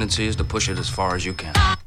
tendency is to push it as far as you can.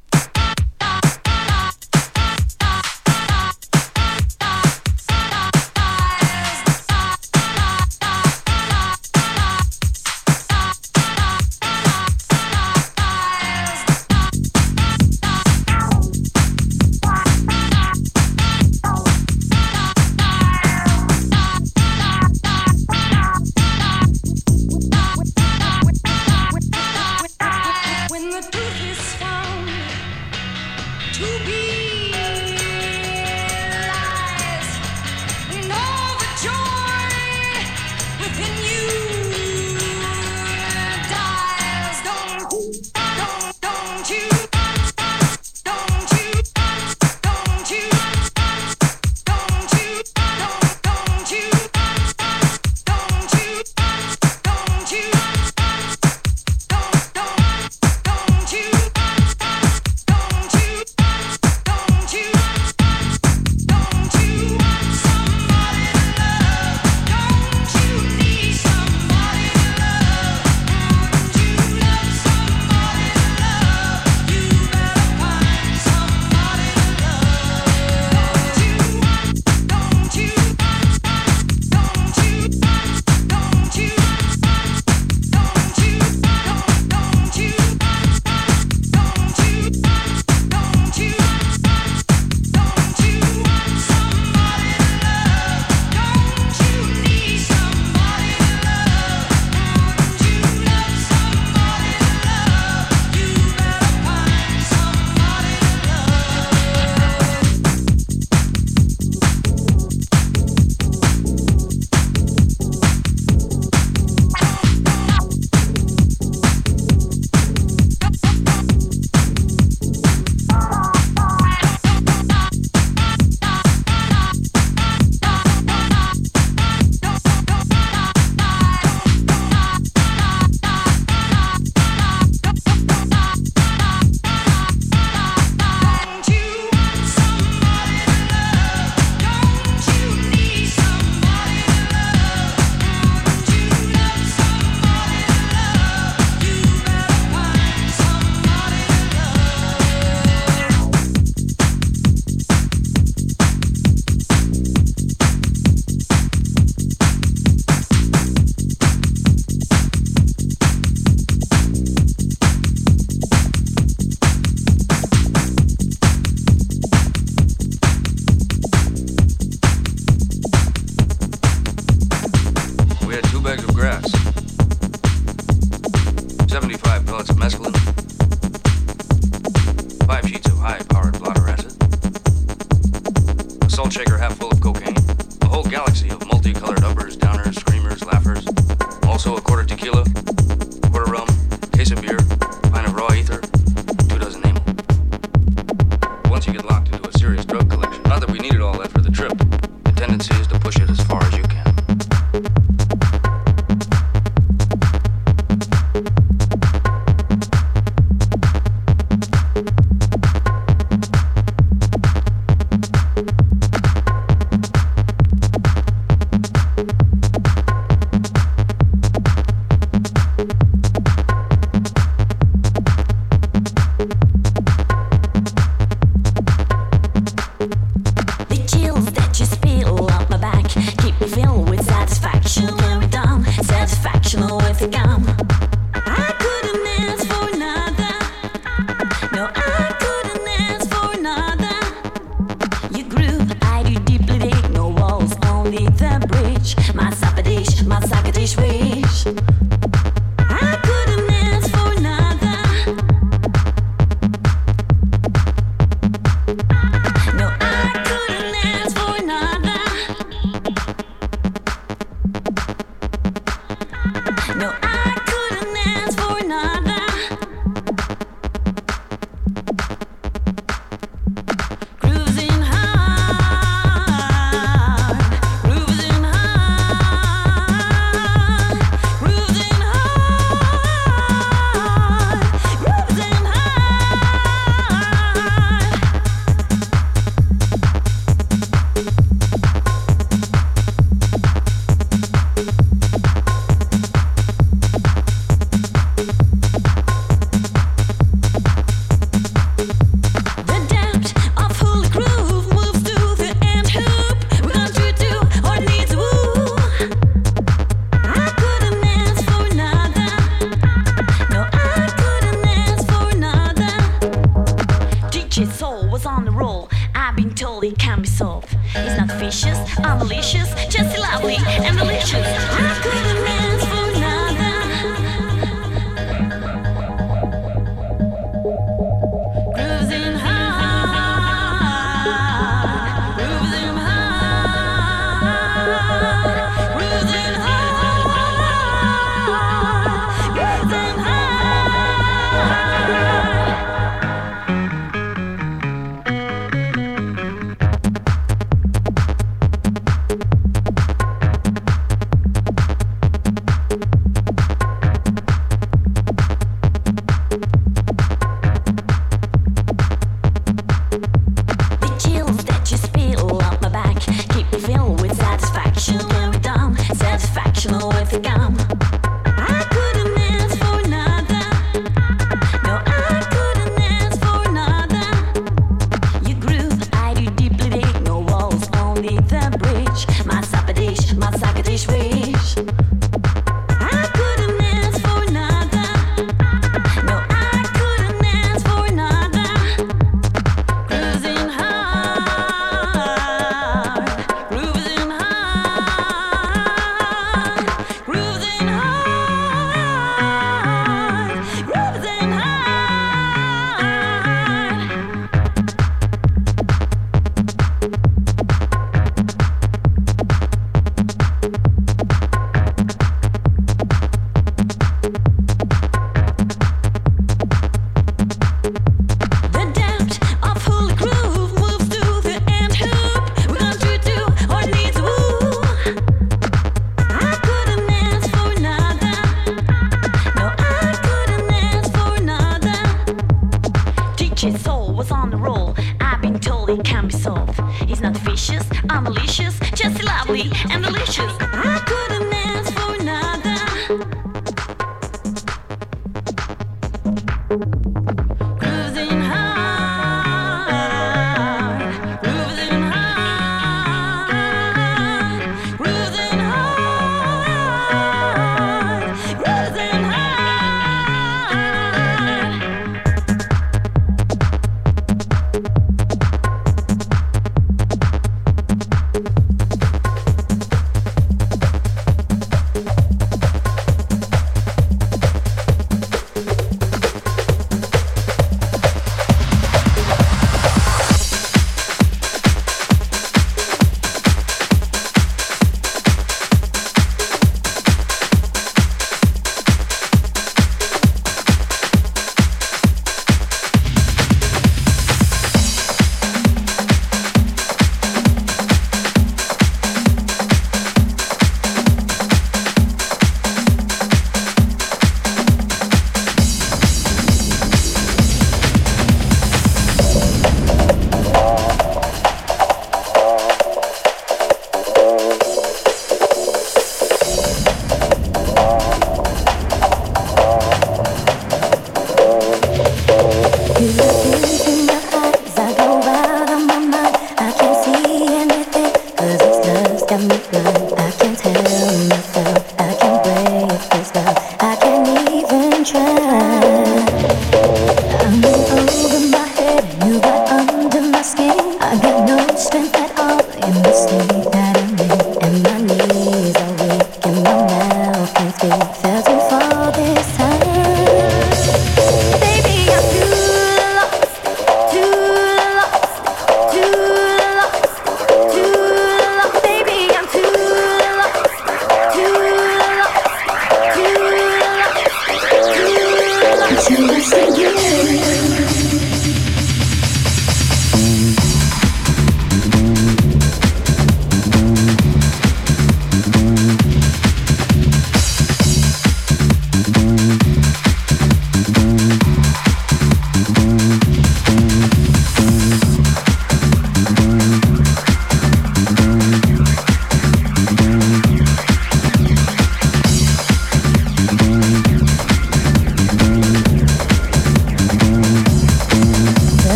National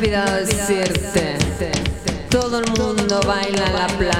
olvidado decirte. Todo el mundo baila la playa